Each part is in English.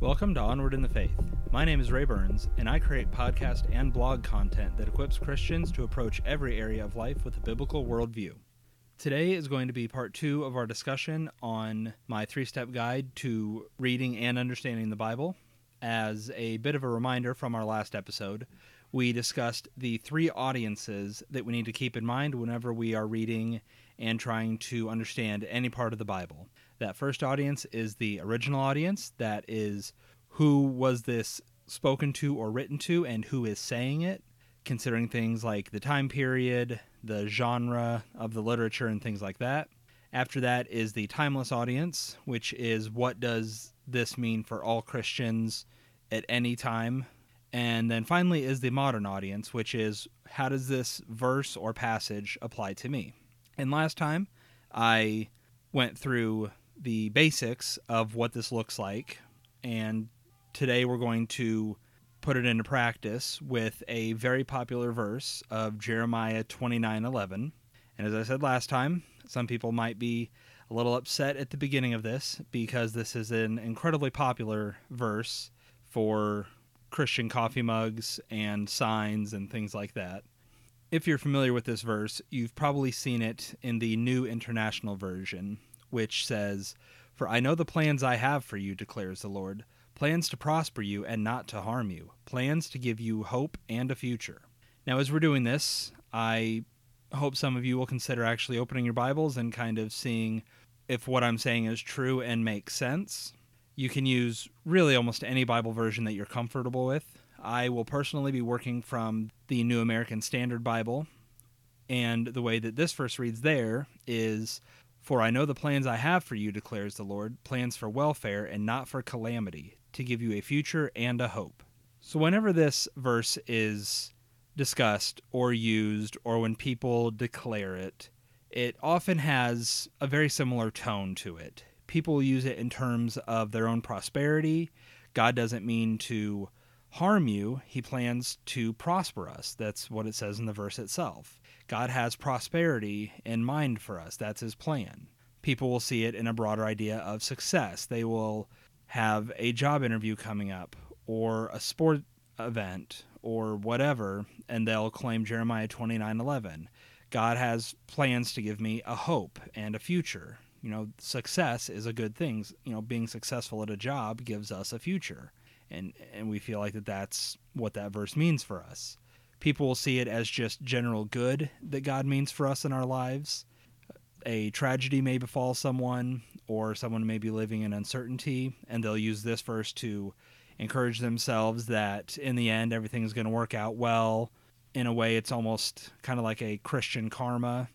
Welcome to Onward in the Faith. My name is Ray Burns, and I create podcast and blog content that equips Christians to approach every area of life with a biblical worldview. Today is going to be part two of our discussion on my three step guide to reading and understanding the Bible. As a bit of a reminder from our last episode, we discussed the three audiences that we need to keep in mind whenever we are reading and trying to understand any part of the Bible. That first audience is the original audience, that is who was this spoken to or written to and who is saying it, considering things like the time period, the genre of the literature, and things like that. After that is the timeless audience, which is what does this mean for all Christians at any time and then finally is the modern audience, which is how does this verse or passage apply to me? And last time I went through the basics of what this looks like, and today we're going to put it into practice with a very popular verse of Jeremiah 29:11. And as I said last time, some people might be a little upset at the beginning of this because this is an incredibly popular verse for Christian coffee mugs and signs and things like that. If you're familiar with this verse, you've probably seen it in the New International Version, which says, For I know the plans I have for you, declares the Lord plans to prosper you and not to harm you, plans to give you hope and a future. Now, as we're doing this, I hope some of you will consider actually opening your Bibles and kind of seeing if what I'm saying is true and makes sense. You can use really almost any Bible version that you're comfortable with. I will personally be working from the New American Standard Bible, and the way that this verse reads there is For I know the plans I have for you, declares the Lord, plans for welfare and not for calamity, to give you a future and a hope. So, whenever this verse is discussed or used, or when people declare it, it often has a very similar tone to it people use it in terms of their own prosperity. God doesn't mean to harm you, He plans to prosper us. That's what it says in the verse itself. God has prosperity in mind for us, that's His plan. People will see it in a broader idea of success. They will have a job interview coming up or a sport event or whatever, and they'll claim Jeremiah 29:11. God has plans to give me a hope and a future you know success is a good thing you know being successful at a job gives us a future and and we feel like that that's what that verse means for us people will see it as just general good that god means for us in our lives a tragedy may befall someone or someone may be living in uncertainty and they'll use this verse to encourage themselves that in the end everything's going to work out well in a way it's almost kind of like a christian karma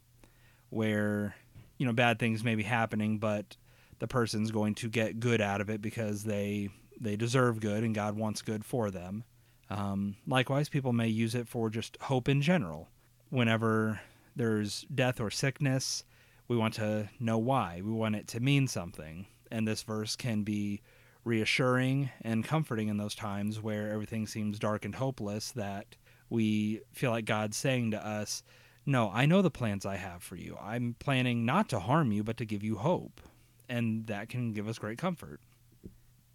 where you know bad things may be happening, but the person's going to get good out of it because they they deserve good and God wants good for them. Um, likewise, people may use it for just hope in general. Whenever there's death or sickness, we want to know why. We want it to mean something. And this verse can be reassuring and comforting in those times where everything seems dark and hopeless that we feel like God's saying to us, no, I know the plans I have for you. I'm planning not to harm you, but to give you hope. And that can give us great comfort.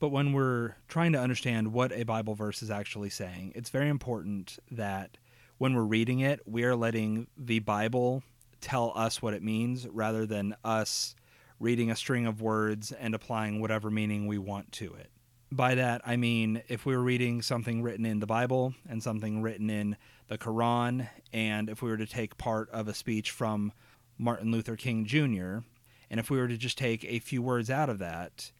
But when we're trying to understand what a Bible verse is actually saying, it's very important that when we're reading it, we are letting the Bible tell us what it means rather than us reading a string of words and applying whatever meaning we want to it. By that, I mean if we were reading something written in the Bible and something written in the Quran, and if we were to take part of a speech from Martin Luther King Jr., and if we were to just take a few words out of that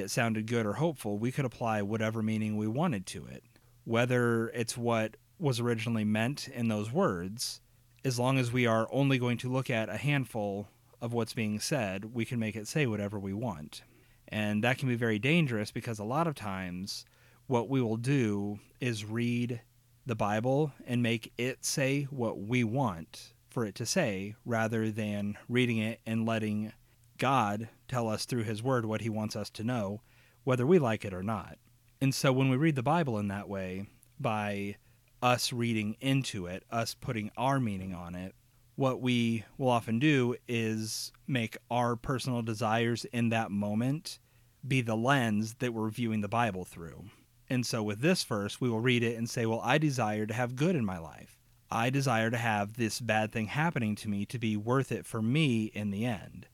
that sounded good or hopeful, we could apply whatever meaning we wanted to it. Whether it's what was originally meant in those words, as long as we are only going to look at a handful of what's being said, we can make it say whatever we want. And that can be very dangerous because a lot of times what we will do is read the Bible and make it say what we want for it to say rather than reading it and letting God tell us through His Word what He wants us to know, whether we like it or not. And so when we read the Bible in that way, by us reading into it, us putting our meaning on it, what we will often do is make our personal desires in that moment be the lens that we're viewing the Bible through. And so with this verse, we will read it and say, Well, I desire to have good in my life. I desire to have this bad thing happening to me to be worth it for me in the end.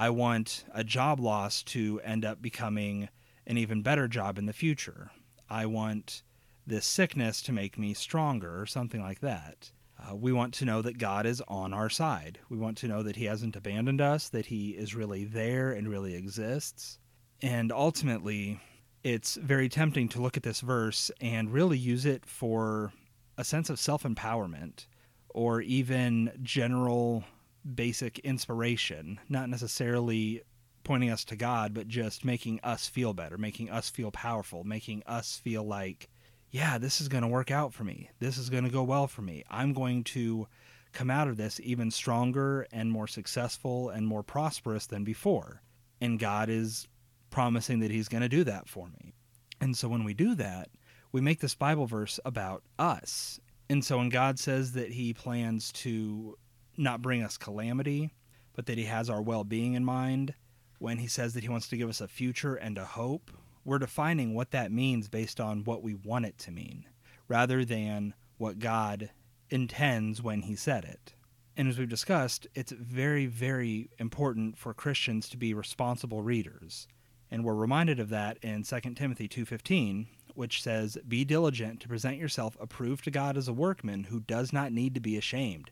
I want a job loss to end up becoming an even better job in the future. I want this sickness to make me stronger or something like that. Uh, we want to know that God is on our side. We want to know that He hasn't abandoned us, that He is really there and really exists. And ultimately, it's very tempting to look at this verse and really use it for a sense of self empowerment or even general basic inspiration, not necessarily pointing us to God, but just making us feel better, making us feel powerful, making us feel like, yeah, this is going to work out for me. This is going to go well for me. I'm going to come out of this even stronger and more successful and more prosperous than before. And God is promising that He's going to do that for me. And so when we do that, we make this Bible verse about us. And so when God says that He plans to not bring us calamity, but that He has our well being in mind, when He says that He wants to give us a future and a hope, we're defining what that means based on what we want it to mean, rather than what God intends when He said it. And as we've discussed, it's very, very important for Christians to be responsible readers and we're reminded of that in 2 Timothy 2:15, which says, "Be diligent to present yourself approved to God as a workman who does not need to be ashamed,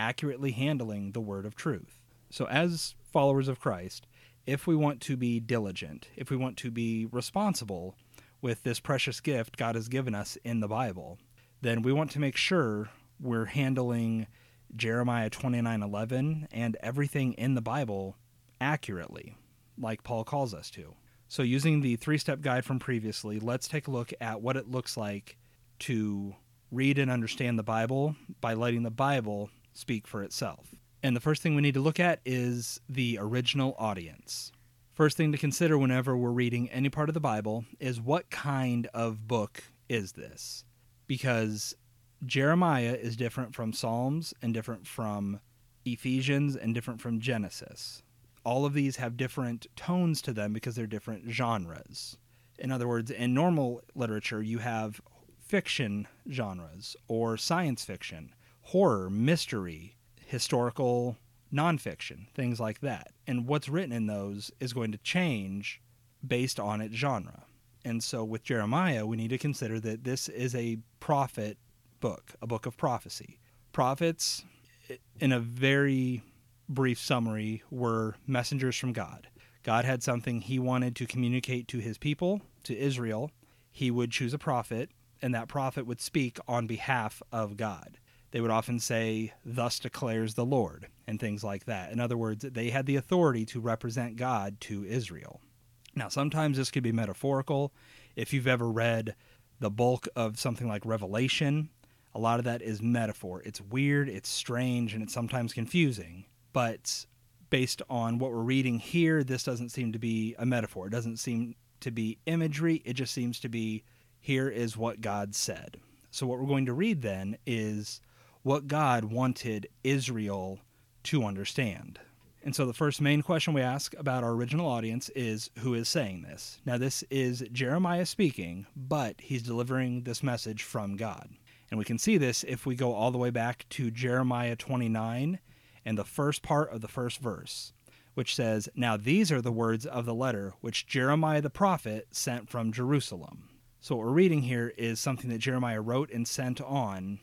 accurately handling the word of truth." So as followers of Christ, if we want to be diligent, if we want to be responsible with this precious gift God has given us in the Bible, then we want to make sure we're handling Jeremiah 29:11 and everything in the Bible accurately, like Paul calls us to. So, using the three step guide from previously, let's take a look at what it looks like to read and understand the Bible by letting the Bible speak for itself. And the first thing we need to look at is the original audience. First thing to consider whenever we're reading any part of the Bible is what kind of book is this? Because Jeremiah is different from Psalms and different from Ephesians and different from Genesis all of these have different tones to them because they're different genres. In other words, in normal literature, you have fiction genres or science fiction, horror, mystery, historical nonfiction, things like that. And what's written in those is going to change based on its genre. And so with Jeremiah, we need to consider that this is a prophet book, a book of prophecy. Prophets, in a very brief summary were messengers from God. God had something he wanted to communicate to his people, to Israel. He would choose a prophet, and that prophet would speak on behalf of God. They would often say, Thus declares the Lord, and things like that. In other words, they had the authority to represent God to Israel. Now, sometimes this could be metaphorical. If you've ever read the bulk of something like Revelation, a lot of that is metaphor. It's weird, it's strange, and it's sometimes confusing but based on what we're reading here, this doesn't seem to be a metaphor. It doesn't seem to be imagery. It just seems to be here is what God said. So, what we're going to read then is what God wanted Israel to understand. And so, the first main question we ask about our original audience is who is saying this? Now, this is Jeremiah speaking, but he's delivering this message from God. And we can see this if we go all the way back to Jeremiah 29 and the first part of the first verse, which says, Now these are the words of the letter which Jeremiah the prophet sent from Jerusalem. So, what we're reading here is something that Jeremiah wrote and sent on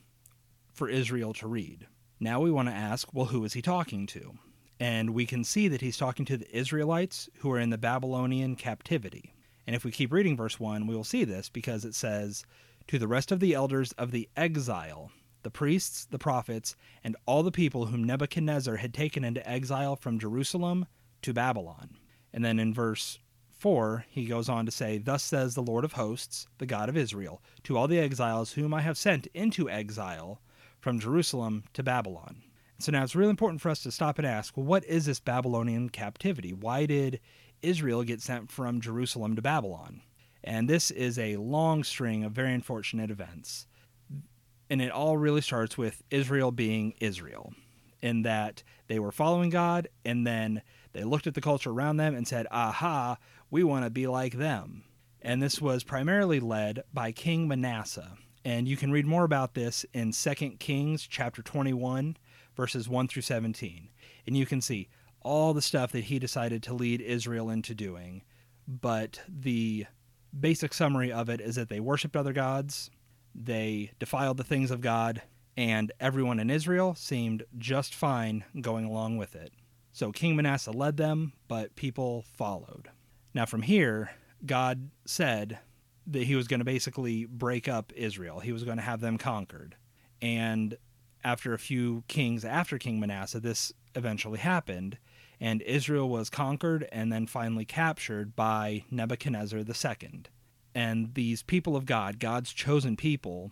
for Israel to read. Now we want to ask, well, who is he talking to? And we can see that he's talking to the Israelites who are in the Babylonian captivity. And if we keep reading verse 1, we will see this because it says, To the rest of the elders of the exile the priests, the prophets, and all the people whom Nebuchadnezzar had taken into exile from Jerusalem to Babylon. And then in verse 4, he goes on to say, Thus says the Lord of hosts, the God of Israel, to all the exiles whom I have sent into exile from Jerusalem to Babylon. So now it's really important for us to stop and ask, well, what is this Babylonian captivity? Why did Israel get sent from Jerusalem to Babylon? And this is a long string of very unfortunate events and it all really starts with Israel being Israel, in that they were following God, and then they looked at the culture around them and said, "Aha, we want to be like them. And this was primarily led by King Manasseh. And you can read more about this in 2 Kings chapter 21, verses 1 through 17. And you can see all the stuff that he decided to lead Israel into doing. But the basic summary of it is that they worshiped other gods, they defiled the things of God, and everyone in Israel seemed just fine going along with it. So King Manasseh led them, but people followed. Now, from here, God said that he was going to basically break up Israel, he was going to have them conquered. And after a few kings after King Manasseh, this eventually happened, and Israel was conquered and then finally captured by Nebuchadnezzar II. And these people of God, God's chosen people,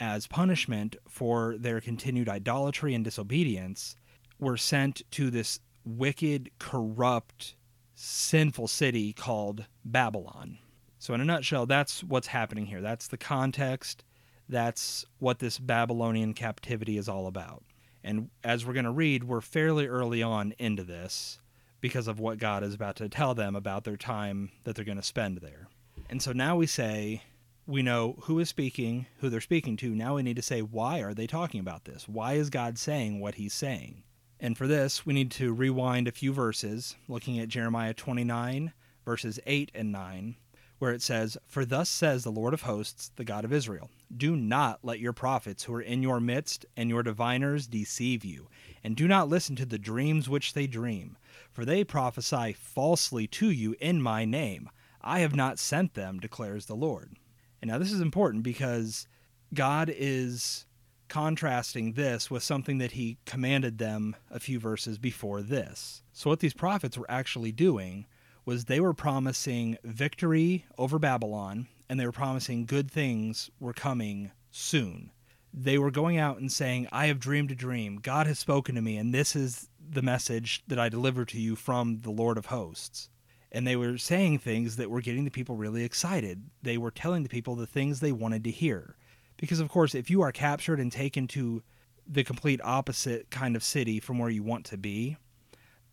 as punishment for their continued idolatry and disobedience, were sent to this wicked, corrupt, sinful city called Babylon. So, in a nutshell, that's what's happening here. That's the context. That's what this Babylonian captivity is all about. And as we're going to read, we're fairly early on into this because of what God is about to tell them about their time that they're going to spend there. And so now we say, we know who is speaking, who they're speaking to. Now we need to say, why are they talking about this? Why is God saying what he's saying? And for this, we need to rewind a few verses, looking at Jeremiah 29, verses 8 and 9, where it says, For thus says the Lord of hosts, the God of Israel Do not let your prophets who are in your midst and your diviners deceive you, and do not listen to the dreams which they dream, for they prophesy falsely to you in my name. I have not sent them, declares the Lord. And now this is important because God is contrasting this with something that he commanded them a few verses before this. So, what these prophets were actually doing was they were promising victory over Babylon and they were promising good things were coming soon. They were going out and saying, I have dreamed a dream. God has spoken to me, and this is the message that I deliver to you from the Lord of hosts and they were saying things that were getting the people really excited. They were telling the people the things they wanted to hear. Because, of course, if you are captured and taken to the complete opposite kind of city from where you want to be,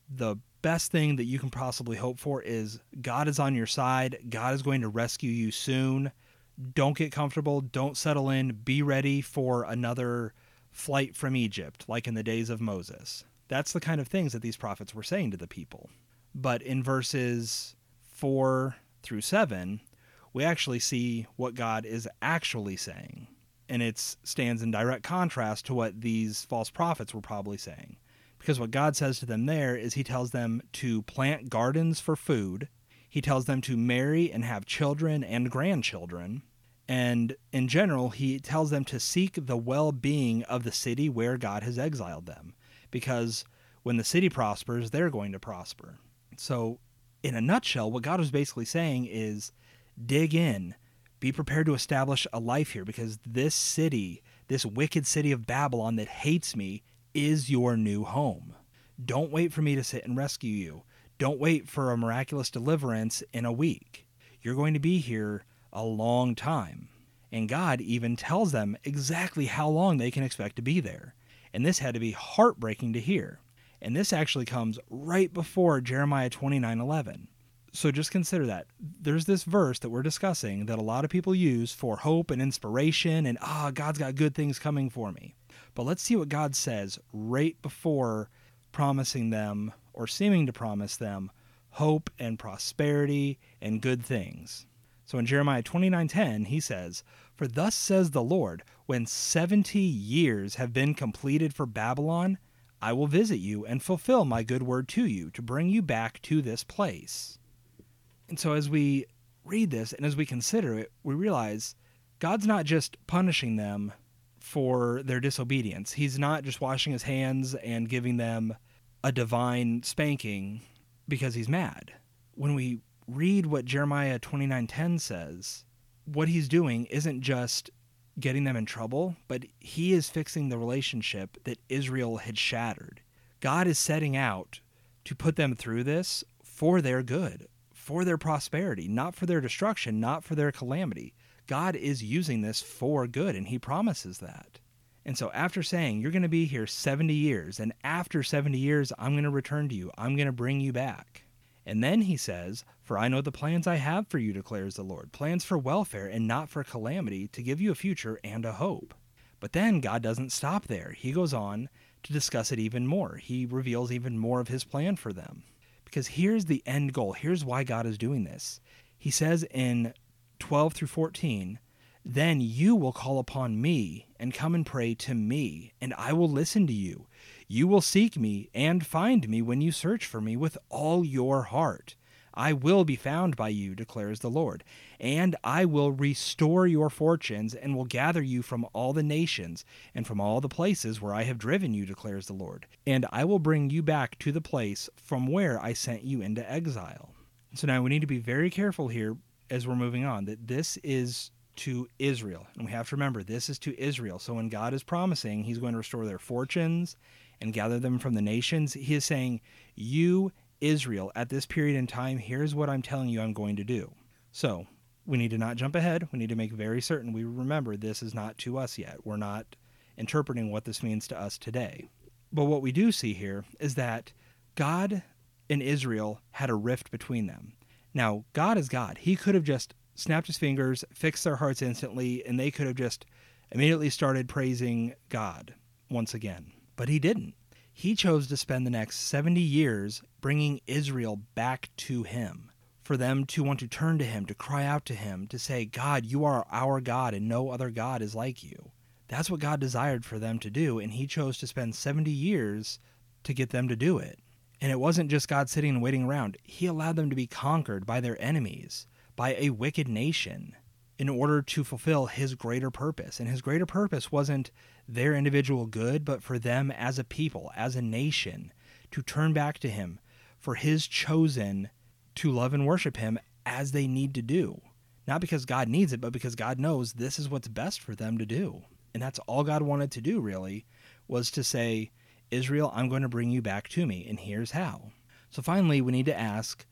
the best thing that you can possibly hope for is God is on your side. God is going to rescue you soon. Don't get comfortable. Don't settle in. Be ready for another flight from Egypt, like in the days of Moses. That's the kind of things that these prophets were saying to the people. But in verses 4 through 7, we actually see what God is actually saying. And it stands in direct contrast to what these false prophets were probably saying. Because what God says to them there is He tells them to plant gardens for food, He tells them to marry and have children and grandchildren. And in general, He tells them to seek the well being of the city where God has exiled them. Because when the city prospers, they're going to prosper. So, in a nutshell, what God was basically saying is dig in, be prepared to establish a life here because this city, this wicked city of Babylon that hates me, is your new home. Don't wait for me to sit and rescue you. Don't wait for a miraculous deliverance in a week. You're going to be here a long time. And God even tells them exactly how long they can expect to be there. And this had to be heartbreaking to hear. And this actually comes right before Jeremiah 29:11. So just consider that. There's this verse that we're discussing that a lot of people use for hope and inspiration and ah, God's got good things coming for me. But let's see what God says right before promising them or seeming to promise them hope and prosperity and good things. So in Jeremiah 29:10 he says, "For thus says the Lord, when 70 years have been completed for Babylon, I will visit you and fulfill my good word to you to bring you back to this place. And so, as we read this and as we consider it, we realize God's not just punishing them for their disobedience. He's not just washing his hands and giving them a divine spanking because he's mad. When we read what Jeremiah 29:10 says, what he's doing isn't just getting them in trouble, but he is fixing the relationship that Israel had shattered. God is setting out to put them through this for their good, for their prosperity, not for their destruction, not for their calamity. God is using this for good, and he promises that. And so, after saying, You're going to be here 70 years, and after 70 years, I'm going to return to you, I'm going to bring you back. And then he says, For I know the plans I have for you, declares the Lord plans for welfare and not for calamity, to give you a future and a hope. But then God doesn't stop there. He goes on to discuss it even more. He reveals even more of his plan for them. Because here's the end goal. Here's why God is doing this. He says in 12 through 14, Then you will call upon me and come and pray to me, and I will listen to you. You will seek me and find me when you search for me with all your heart. I will be found by you, declares the Lord, and I will restore your fortunes and will gather you from all the nations and from all the places where I have driven you, declares the Lord, and I will bring you back to the place from where I sent you into exile. So now we need to be very careful here as we're moving on that this is to Israel. And we have to remember this is to Israel. So when God is promising he's going to restore their fortunes and gather them from the nations, he is saying, You Israel at this period in time, here's what I'm telling you I'm going to do. So we need to not jump ahead. We need to make very certain we remember this is not to us yet. We're not interpreting what this means to us today. But what we do see here is that God and Israel had a rift between them. Now, God is God. He could have just snapped his fingers, fixed their hearts instantly, and they could have just immediately started praising God once again. But he didn't he chose to spend the next 70 years bringing Israel back to him, for them to want to turn to him, to cry out to him, to say, God, you are our God and no other God is like you. That's what God desired for them to do, and he chose to spend 70 years to get them to do it. And it wasn't just God sitting and waiting around, he allowed them to be conquered by their enemies, by a wicked nation in order to fulfill his greater purpose. And his greater purpose wasn't their individual good, but for them as a people, as a nation, to turn back to him, for his chosen to love and worship him as they need to do. Not because God needs it, but because God knows this is what's best for them to do. And that's all God wanted to do, really, was to say, Israel, I'm going to bring you back to me, and here's how. So finally, we need to ask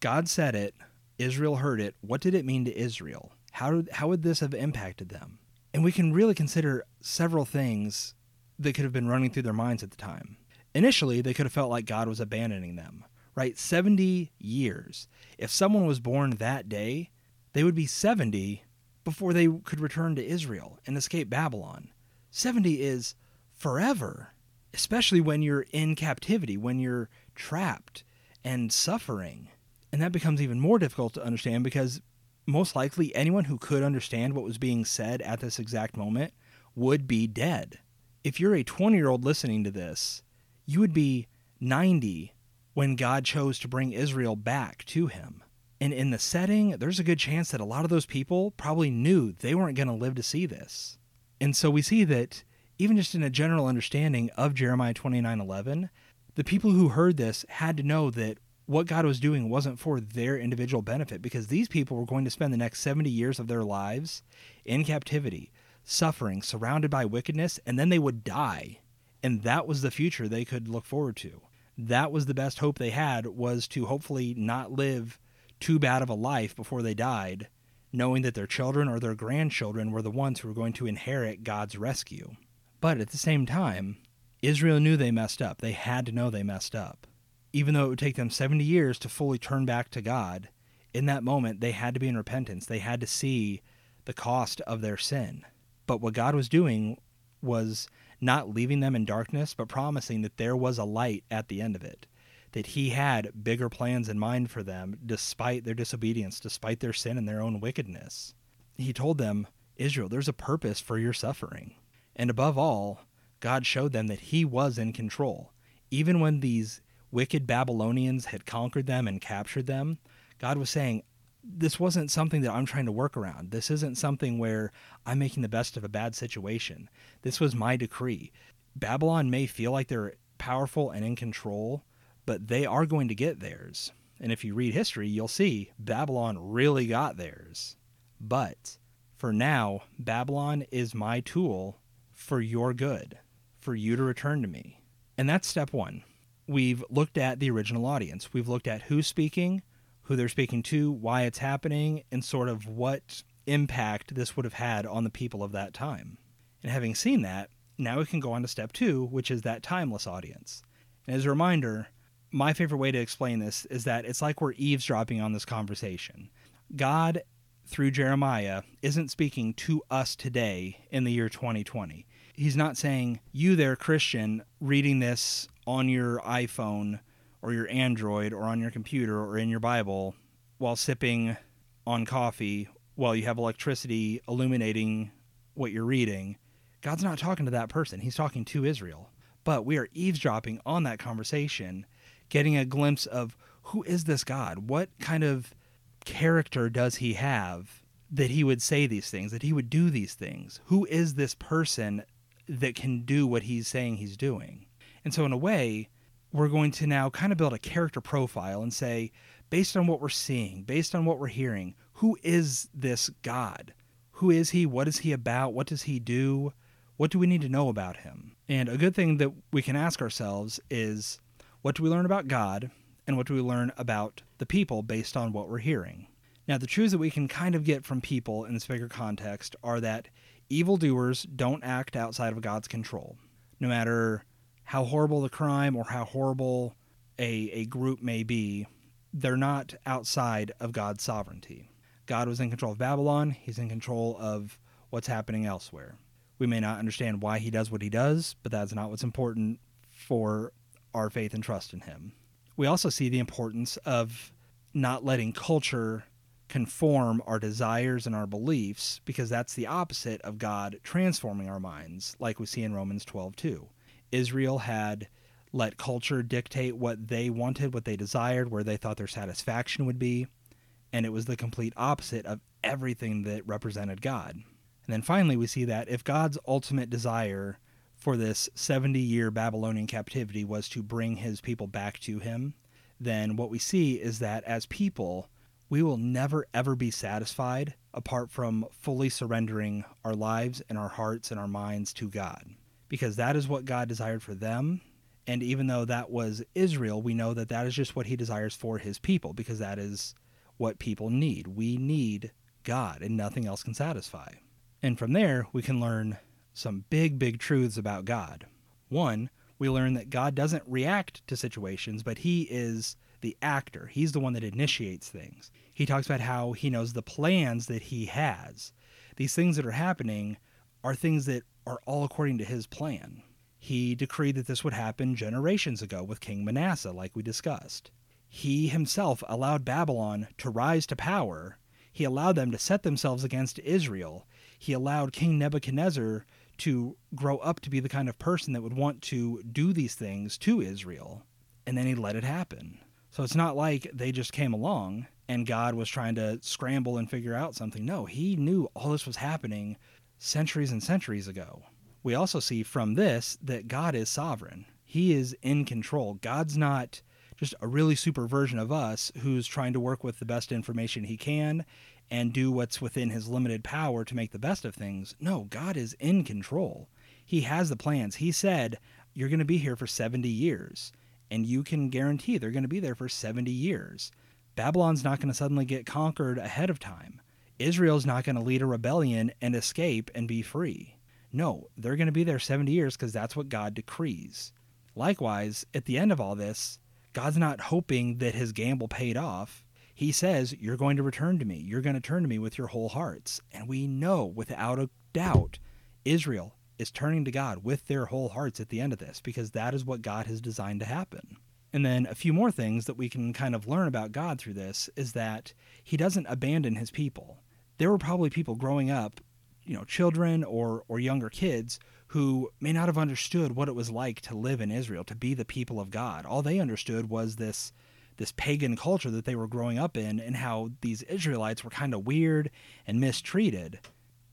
God said it, Israel heard it. What did it mean to Israel? How, did, how would this have impacted them? And we can really consider several things that could have been running through their minds at the time. Initially, they could have felt like God was abandoning them, right? 70 years. If someone was born that day, they would be 70 before they could return to Israel and escape Babylon. 70 is forever, especially when you're in captivity, when you're trapped and suffering. And that becomes even more difficult to understand because most likely anyone who could understand what was being said at this exact moment would be dead. If you're a 20 year old listening to this, you would be 90 when God chose to bring Israel back to him. And in the setting, there's a good chance that a lot of those people probably knew they weren't going to live to see this. And so we see that even just in a general understanding of Jeremiah 29:11, the people who heard this had to know that what God was doing wasn't for their individual benefit because these people were going to spend the next 70 years of their lives in captivity, suffering, surrounded by wickedness, and then they would die. And that was the future they could look forward to. That was the best hope they had was to hopefully not live too bad of a life before they died, knowing that their children or their grandchildren were the ones who were going to inherit God's rescue. But at the same time, Israel knew they messed up. They had to know they messed up even though it would take them 70 years to fully turn back to God, in that moment they had to be in repentance. They had to see the cost of their sin. But what God was doing was not leaving them in darkness, but promising that there was a light at the end of it, that He had bigger plans in mind for them despite their disobedience, despite their sin and their own wickedness. He told them, Israel, there's a purpose for your suffering. And above all, God showed them that He was in control. Even when these wicked Babylonians had conquered them and captured them, God was saying, This wasn't something that I'm trying to work around. This isn't something where I'm making the best of a bad situation. This was my decree. Babylon may feel like they're powerful and in control, but they are going to get theirs. And if you read history, you'll see Babylon really got theirs. But for now, Babylon is my tool for your good, for you to return to me. And that's step one we've looked at the original audience. We've looked at who's speaking, who they're speaking to, why it's happening, and sort of what impact this would have had on the people of that time. And having seen that, now we can go on to step two, which is that timeless audience. And as a reminder, my favorite way to explain this is that it's like we're eavesdropping on this conversation. God, through Jeremiah, isn't speaking to us today in the year 2020. He's not saying, You there, Christian, reading this on your iPhone or your Android or on your computer or in your Bible while sipping on coffee while you have electricity illuminating what you're reading. God's not talking to that person. He's talking to Israel. But we are eavesdropping on that conversation, getting a glimpse of who is this God? What kind of character does he have that he would say these things, that he would do these things? Who is this person that can do what he's saying he's doing? And so, in a way, we're going to now kind of build a character profile and say, based on what we're seeing, based on what we're hearing, who is this God? Who is he? What is he about? What does he do? What do we need to know about him? And a good thing that we can ask ourselves is what do we learn about God and what do we learn about the people based on what we're hearing? Now, the truths that we can kind of get from people in this bigger context are that evildoers don't act outside of God's control. No matter how horrible the crime or how horrible a, a group may be, they're not outside of God's sovereignty. God was in control of Babylon, He's in control of what's happening elsewhere. We may not understand why he does what he does, but that's not what's important for our faith and trust in him. We also see the importance of not letting culture conform our desires and our beliefs because that's the opposite of God transforming our minds, like we see in Romans 12 2. Israel had let culture dictate what they wanted, what they desired, where they thought their satisfaction would be, and it was the complete opposite of everything that represented God. And then finally, we see that if God's ultimate desire for this 70 year Babylonian captivity was to bring his people back to him, then what we see is that as people, we will never ever be satisfied apart from fully surrendering our lives and our hearts and our minds to God. Because that is what God desired for them. And even though that was Israel, we know that that is just what he desires for his people, because that is what people need. We need God, and nothing else can satisfy. And from there, we can learn some big, big truths about God. One, we learn that God doesn't react to situations, but He is the actor. He's the one that initiates things. He talks about how He knows the plans that He has. These things that are happening are things that are all according to His plan. He decreed that this would happen generations ago with King Manasseh, like we discussed. He himself allowed Babylon to rise to power. He allowed them to set themselves against Israel he allowed King Nebuchadnezzar to grow up to be the kind of person that would want to do these things to Israel, and then he let it happen. So it's not like they just came along and God was trying to scramble and figure out something. No, he knew all this was happening centuries and centuries ago. We also see from this that God is sovereign. He is in control. God's not just a really super version of us who's trying to work with the best information he can and do what's within his limited power to make the best of things. No, God is in control. He has the plans. He said, You're going to be here for 70 years, and you can guarantee they're going to be there for 70 years. Babylon's not going to suddenly get conquered ahead of time. Israel's not going to lead a rebellion and escape and be free. No, they're going to be there 70 years because that's what God decrees. Likewise, at the end of all this, God's not hoping that his gamble paid off. He says, You're going to return to me. You're going to turn to me with your whole hearts. And we know without a doubt Israel is turning to God with their whole hearts at the end of this because that is what God has designed to happen. And then a few more things that we can kind of learn about God through this is that he doesn't abandon his people. There were probably people growing up, you know, children or or younger kids who may not have understood what it was like to live in Israel, to be the people of God. All they understood was this this pagan culture that they were growing up in and how these Israelites were kind of weird and mistreated.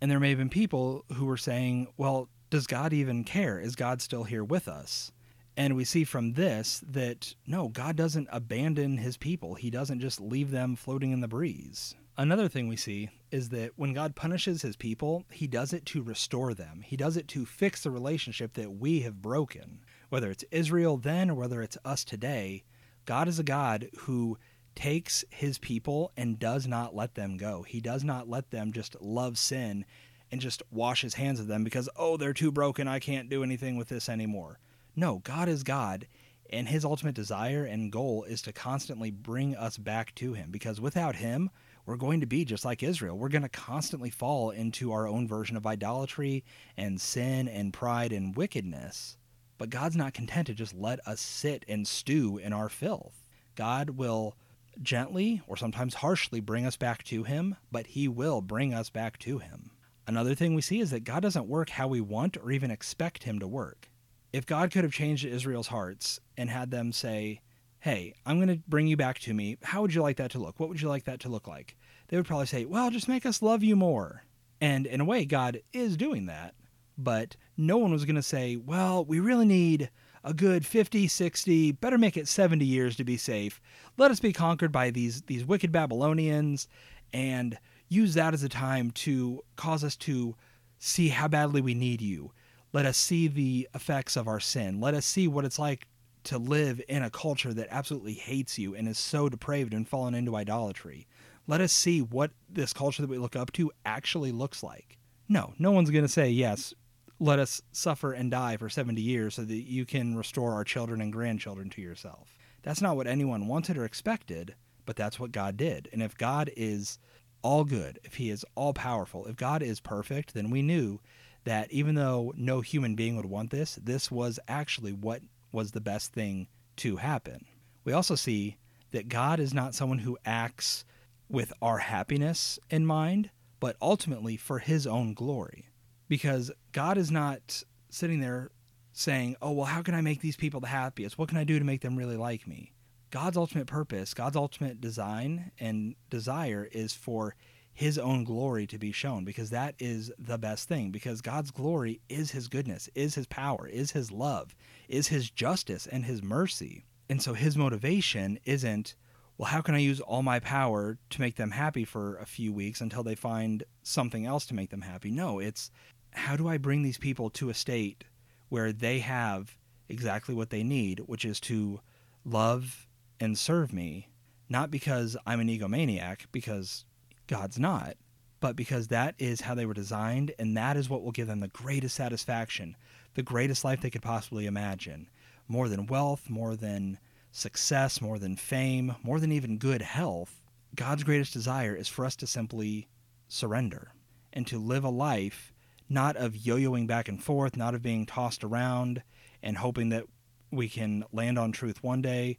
And there may have been people who were saying, well, does God even care? Is God still here with us? And we see from this that no, God doesn't abandon his people. He doesn't just leave them floating in the breeze. Another thing we see is that when God punishes his people, he does it to restore them. He does it to fix the relationship that we have broken. Whether it's Israel then or whether it's us today, God is a God who takes his people and does not let them go. He does not let them just love sin and just wash his hands of them because, oh, they're too broken. I can't do anything with this anymore. No, God is God, And his ultimate desire and goal is to constantly bring us back to him because without him, we're going to be just like Israel. We're going to constantly fall into our own version of idolatry and sin and pride and wickedness. But God's not content to just let us sit and stew in our filth. God will gently or sometimes harshly bring us back to Him, but He will bring us back to Him. Another thing we see is that God doesn't work how we want or even expect Him to work. If God could have changed Israel's hearts and had them say, Hey, I'm going to bring you back to me, how would you like that to look? What would you like that to look like? They would probably say, Well, just make us love you more. And in a way, God is doing that. But no one was going to say, Well, we really need a good 50, 60, better make it 70 years to be safe. Let us be conquered by these, these wicked Babylonians and use that as a time to cause us to see how badly we need you. Let us see the effects of our sin. Let us see what it's like to live in a culture that absolutely hates you and is so depraved and fallen into idolatry. Let us see what this culture that we look up to actually looks like. No, no one's going to say, yes, let us suffer and die for 70 years so that you can restore our children and grandchildren to yourself. That's not what anyone wanted or expected, but that's what God did. And if God is all good, if he is all powerful, if God is perfect, then we knew that even though no human being would want this, this was actually what was the best thing to happen. We also see that God is not someone who acts with our happiness in mind, but ultimately for his own glory. Because God is not sitting there saying, Oh, well, how can I make these people the happiest? What can I do to make them really like me? God's ultimate purpose, God's ultimate design and desire is for his own glory to be shown because that is the best thing because God's glory is his goodness, is his power, is his love, is his justice and his mercy. And so his motivation isn't, well, how can I use all my power to make them happy for a few weeks until they find something else to make them happy? No, it's how do I bring these people to a state where they have exactly what they need, which is to love and serve me, not because I'm an egomaniac, because God's not, but because that is how they were designed, and that is what will give them the greatest satisfaction, the greatest life they could possibly imagine. More than wealth, more than success, more than fame, more than even good health, God's greatest desire is for us to simply surrender and to live a life not of yo yoing back and forth, not of being tossed around and hoping that we can land on truth one day,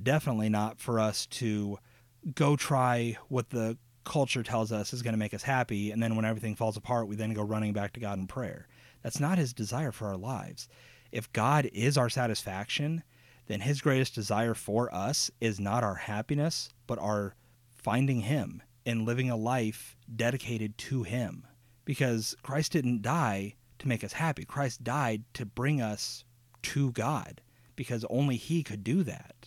definitely not for us to go try what the culture tells us is going to make us happy and then when everything falls apart we then go running back to God in prayer. That's not his desire for our lives. If God is our satisfaction, then his greatest desire for us is not our happiness, but our finding him and living a life dedicated to him. Because Christ didn't die to make us happy. Christ died to bring us to God because only he could do that.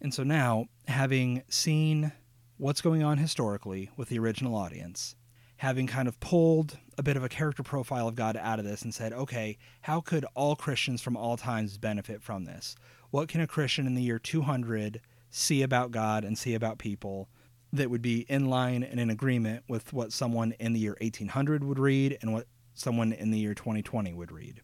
And so now, having seen what's going on historically with the original audience, having kind of pulled a bit of a character profile of God out of this and said, okay, how could all Christians from all times benefit from this? What can a Christian in the year 200 see about God and see about people that would be in line and in agreement with what someone in the year 1800 would read and what someone in the year 2020 would read?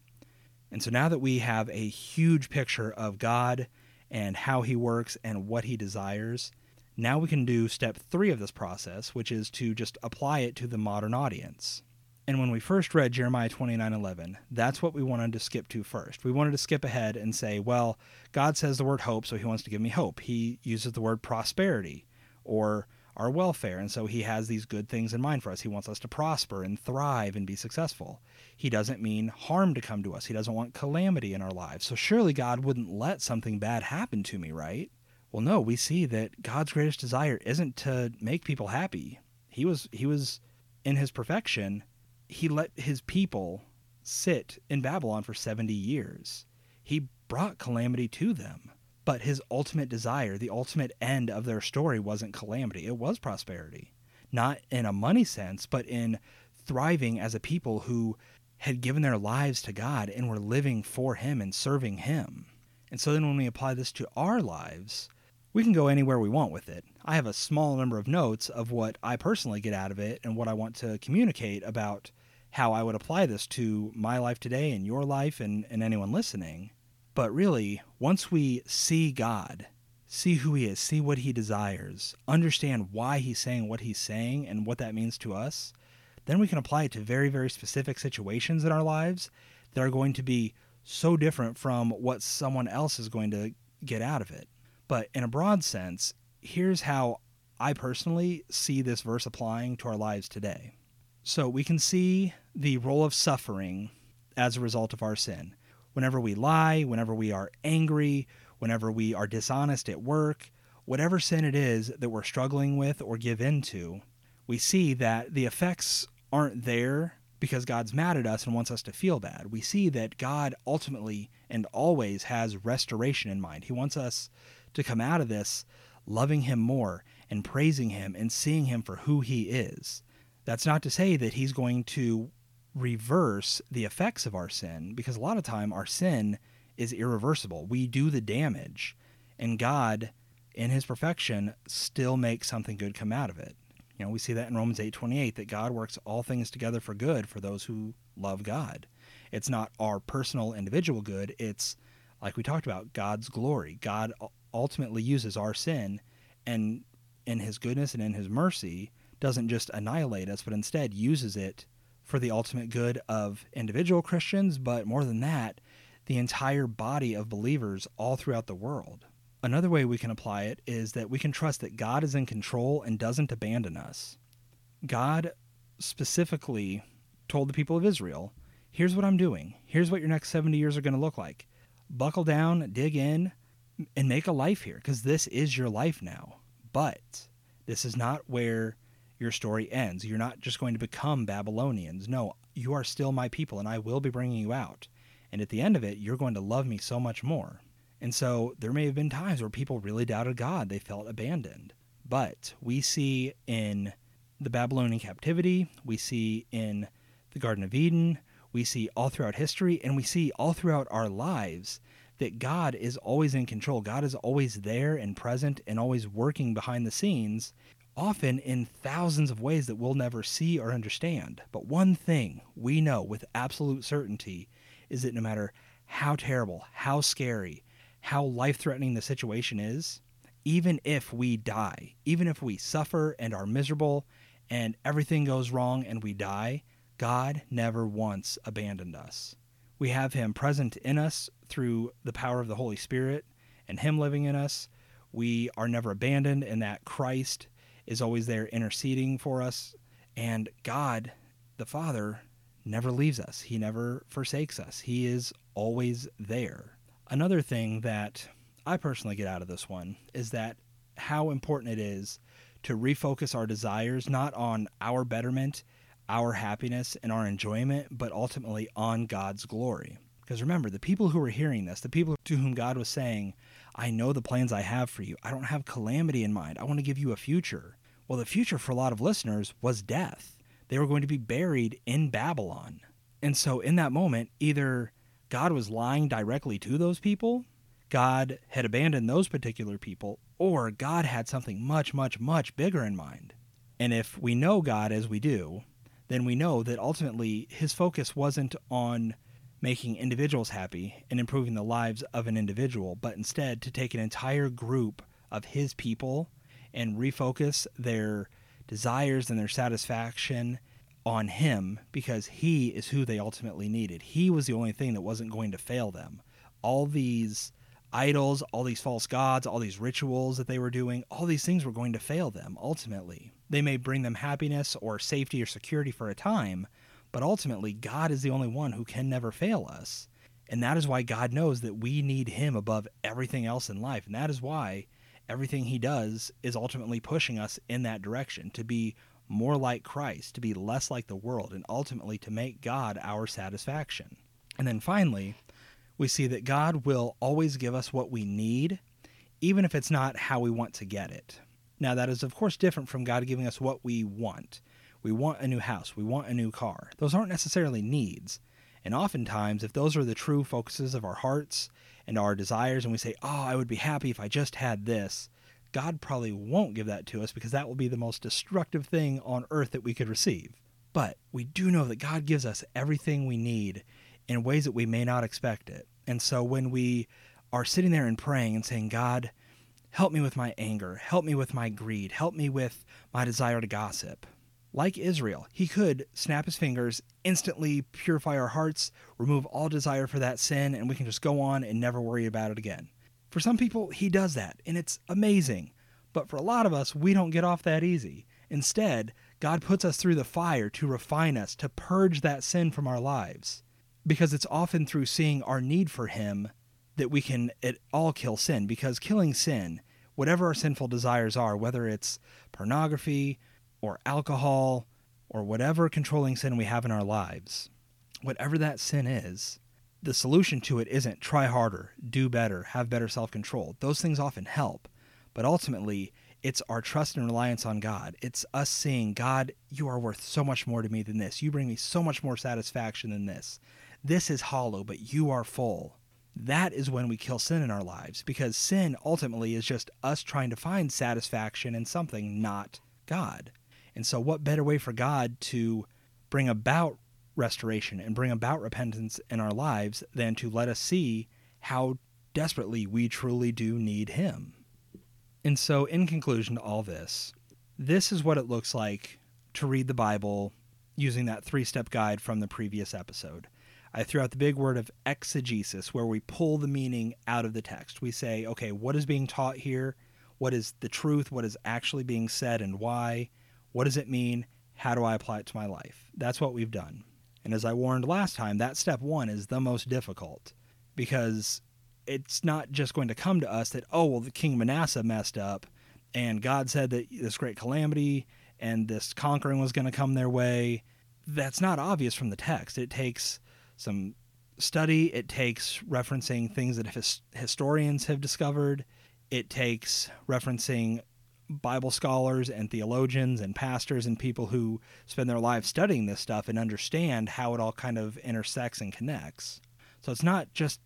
And so now that we have a huge picture of God and how he works and what he desires. Now we can do step three of this process, which is to just apply it to the modern audience. And when we first read Jeremiah 29:11, that's what we wanted to skip to first. We wanted to skip ahead and say, well, God says the word hope, so he wants to give me hope. He uses the word prosperity or our welfare, and so he has these good things in mind for us. He wants us to prosper and thrive and be successful. He doesn't mean harm to come to us. He doesn't want calamity in our lives. So surely God wouldn't let something bad happen to me, right? Well, no, we see that God's greatest desire isn't to make people happy. He was he was in his perfection, he let his people sit in Babylon for 70 years. He brought calamity to them. But his ultimate desire, the ultimate end of their story wasn't calamity, it was prosperity. Not in a money sense, but in thriving as a people who had given their lives to God and were living for Him and serving Him. And so then when we apply this to our lives, we can go anywhere we want with it. I have a small number of notes of what I personally get out of it and what I want to communicate about how I would apply this to my life today and your life and, and anyone listening. But really, once we see God, see who He is, see what He desires, understand why He's saying what He's saying and what that means to us, then we can apply it to very, very specific situations in our lives that are going to be so different from what someone else is going to get out of it. But in a broad sense, here's how I personally see this verse applying to our lives today. So we can see the role of suffering as a result of our sin. Whenever we lie, whenever we are angry, whenever we are dishonest at work, whatever sin it is that we're struggling with or give into, we see that the effects aren't there because God's mad at us and wants us to feel bad. We see that God ultimately and always has restoration in mind. He wants us to come out of this loving Him more and praising Him and seeing Him for who He is. That's not to say that He's going to reverse the effects of our sin because a lot of time our sin is irreversible. We do the damage and God in his perfection still makes something good come out of it. You know, we see that in Romans 8:28 that God works all things together for good for those who love God. It's not our personal individual good, it's like we talked about God's glory. God ultimately uses our sin and in his goodness and in his mercy doesn't just annihilate us but instead uses it for the ultimate good of individual Christians, but more than that, the entire body of believers all throughout the world. Another way we can apply it is that we can trust that God is in control and doesn't abandon us. God specifically told the people of Israel, Here's what I'm doing. Here's what your next 70 years are going to look like. Buckle down, dig in, and make a life here because this is your life now. But this is not where your story ends. You're not just going to become Babylonians. No, you are still my people, and I will be bringing you out. And at the end of it, you're going to love me so much more. And so there may have been times where people really doubted God, they felt abandoned. But we see in the Babylonian captivity, we see in the Garden of Eden, we see all throughout history, and we see all throughout our lives that God is always in control. God is always there and present and always working behind the scenes, often in thousands of ways that we'll never see or understand. But one thing we know with absolute certainty is that no matter how terrible, how scary, how life threatening the situation is, even if we die, even if we suffer and are miserable and everything goes wrong and we die, God never once abandoned us. We have Him present in us through the power of the Holy Spirit and Him living in us. We are never abandoned, and that Christ is always there interceding for us. And God, the Father, never leaves us, He never forsakes us. He is always there. Another thing that I personally get out of this one is that how important it is to refocus our desires not on our betterment, our happiness, and our enjoyment, but ultimately on God's glory. Because remember, the people who were hearing this, the people to whom God was saying, I know the plans I have for you. I don't have calamity in mind. I want to give you a future. Well, the future for a lot of listeners was death. They were going to be buried in Babylon. And so, in that moment, either God was lying directly to those people, God had abandoned those particular people, or God had something much, much, much bigger in mind. And if we know God as we do, then we know that ultimately his focus wasn't on making individuals happy and improving the lives of an individual, but instead to take an entire group of his people and refocus their desires and their satisfaction on him because he is who they ultimately needed. He was the only thing that wasn't going to fail them. All these idols, all these false gods, all these rituals that they were doing, all these things were going to fail them ultimately. They may bring them happiness or safety or security for a time, but ultimately, God is the only one who can never fail us. And that is why God knows that we need Him above everything else in life. And that is why everything He does is ultimately pushing us in that direction to be more like Christ, to be less like the world, and ultimately to make God our satisfaction. And then finally, we see that God will always give us what we need, even if it's not how we want to get it. Now, that is, of course, different from God giving us what we want. We want a new house, we want a new car. Those aren't necessarily needs. And oftentimes, if those are the true focuses of our hearts and our desires, and we say, Oh, I would be happy if I just had this, God probably won't give that to us because that will be the most destructive thing on earth that we could receive. But we do know that God gives us everything we need in ways that we may not expect it. And so when we are sitting there and praying and saying, God, help me with my anger, help me with my greed, help me with my desire to gossip. Like Israel, he could snap his fingers, instantly purify our hearts, remove all desire for that sin, and we can just go on and never worry about it again. For some people, he does that, and it's amazing. But for a lot of us, we don't get off that easy. Instead, God puts us through the fire to refine us, to purge that sin from our lives. Because it's often through seeing our need for Him that we can at all kill sin. Because killing sin, whatever our sinful desires are, whether it's pornography or alcohol or whatever controlling sin we have in our lives, whatever that sin is, the solution to it isn't try harder, do better, have better self control. Those things often help. But ultimately, it's our trust and reliance on God. It's us saying, God, you are worth so much more to me than this. You bring me so much more satisfaction than this. This is hollow, but you are full. That is when we kill sin in our lives because sin ultimately is just us trying to find satisfaction in something, not God. And so, what better way for God to bring about restoration and bring about repentance in our lives than to let us see how desperately we truly do need Him? And so, in conclusion to all this, this is what it looks like to read the Bible using that three step guide from the previous episode. I threw out the big word of exegesis, where we pull the meaning out of the text. We say, okay, what is being taught here? What is the truth? What is actually being said and why? What does it mean? How do I apply it to my life? That's what we've done. And as I warned last time, that step one is the most difficult because it's not just going to come to us that, oh, well, the King Manasseh messed up and God said that this great calamity and this conquering was going to come their way. That's not obvious from the text. It takes some study, it takes referencing things that his- historians have discovered, it takes referencing Bible scholars and theologians and pastors and people who spend their lives studying this stuff and understand how it all kind of intersects and connects. So it's not just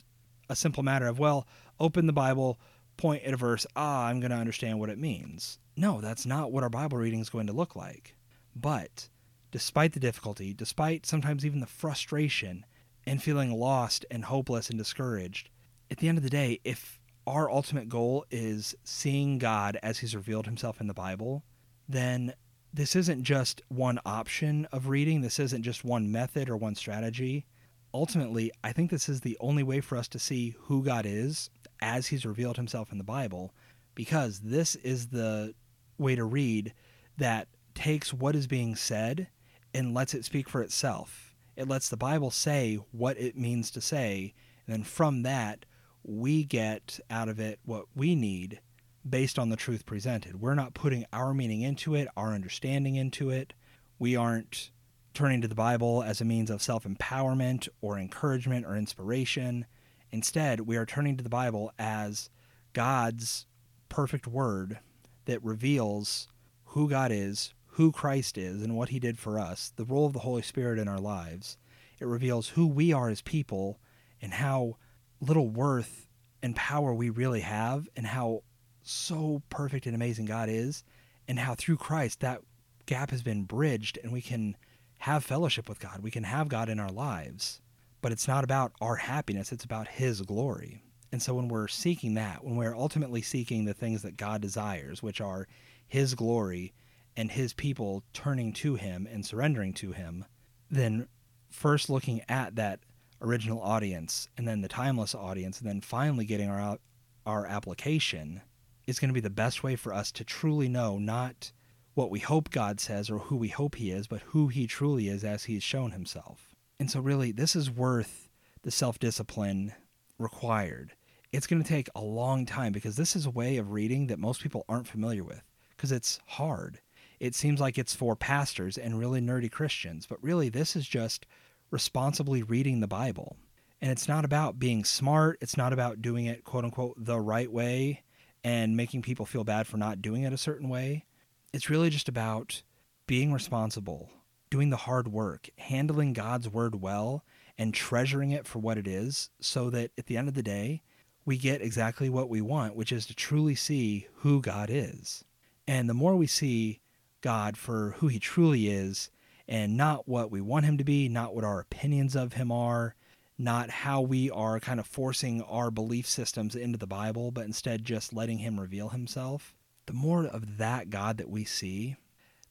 a simple matter of, well, open the Bible, point at a verse, ah, I'm going to understand what it means. No, that's not what our Bible reading is going to look like. But despite the difficulty, despite sometimes even the frustration and feeling lost and hopeless and discouraged, at the end of the day, if our ultimate goal is seeing God as He's revealed Himself in the Bible, then this isn't just one option of reading. This isn't just one method or one strategy ultimately, I think this is the only way for us to see who God is as he's revealed himself in the Bible, because this is the way to read that takes what is being said and lets it speak for itself. It lets the Bible say what it means to say, and then from that, we get out of it what we need based on the truth presented. We're not putting our meaning into it, our understanding into it. We aren't turning to the Bible as a means of self empowerment or encouragement or inspiration. Instead, we are turning to the Bible as God's perfect word that reveals who God is, who Christ is, and what he did for us, the role of the Holy Spirit in our lives. It reveals who we are as people and how little worth and power we really have, and how so perfect and amazing God is, and how through Christ that gap has been bridged and we can have fellowship with God. We can have God in our lives, but it's not about our happiness, it's about His glory. And so when we're seeking that, when we're ultimately seeking the things that God desires, which are His glory and His people turning to Him and surrendering to Him, then first looking at that original audience and then the timeless audience and then finally getting our our application is going to be the best way for us to truly know not what we hope God says or who we hope He is, but who He truly is as He's shown Himself. And so, really, this is worth the self discipline required. It's going to take a long time because this is a way of reading that most people aren't familiar with because it's hard. It seems like it's for pastors and really nerdy Christians, but really, this is just responsibly reading the Bible. And it's not about being smart, it's not about doing it, quote unquote, the right way and making people feel bad for not doing it a certain way it's really just about being responsible, doing the hard work, handling God's word well, and treasuring it for what it is, so that at the end of the day, we get exactly what we want, which is to truly see who God is. And the more we see God for who he truly is, and not what we want him to be, not what our opinions of him are, not how we are kind of forcing our belief systems into the Bible, but instead just letting Him reveal Himself, the more of that God that we see,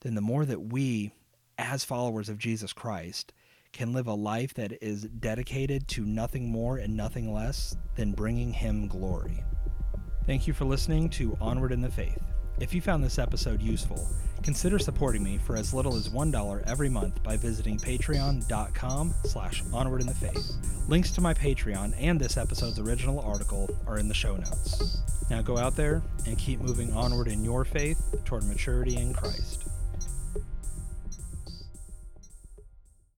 then the more that we, as followers of Jesus Christ, can live a life that is dedicated to nothing more and nothing less than bringing Him glory. Thank you for listening to Onward in the Faith. If you found this episode useful, consider supporting me for as little as $1 every month by visiting patreon.com slash onward in the faith. Links to my Patreon and this episode's original article are in the show notes. Now go out there and keep moving onward in your faith toward maturity in Christ.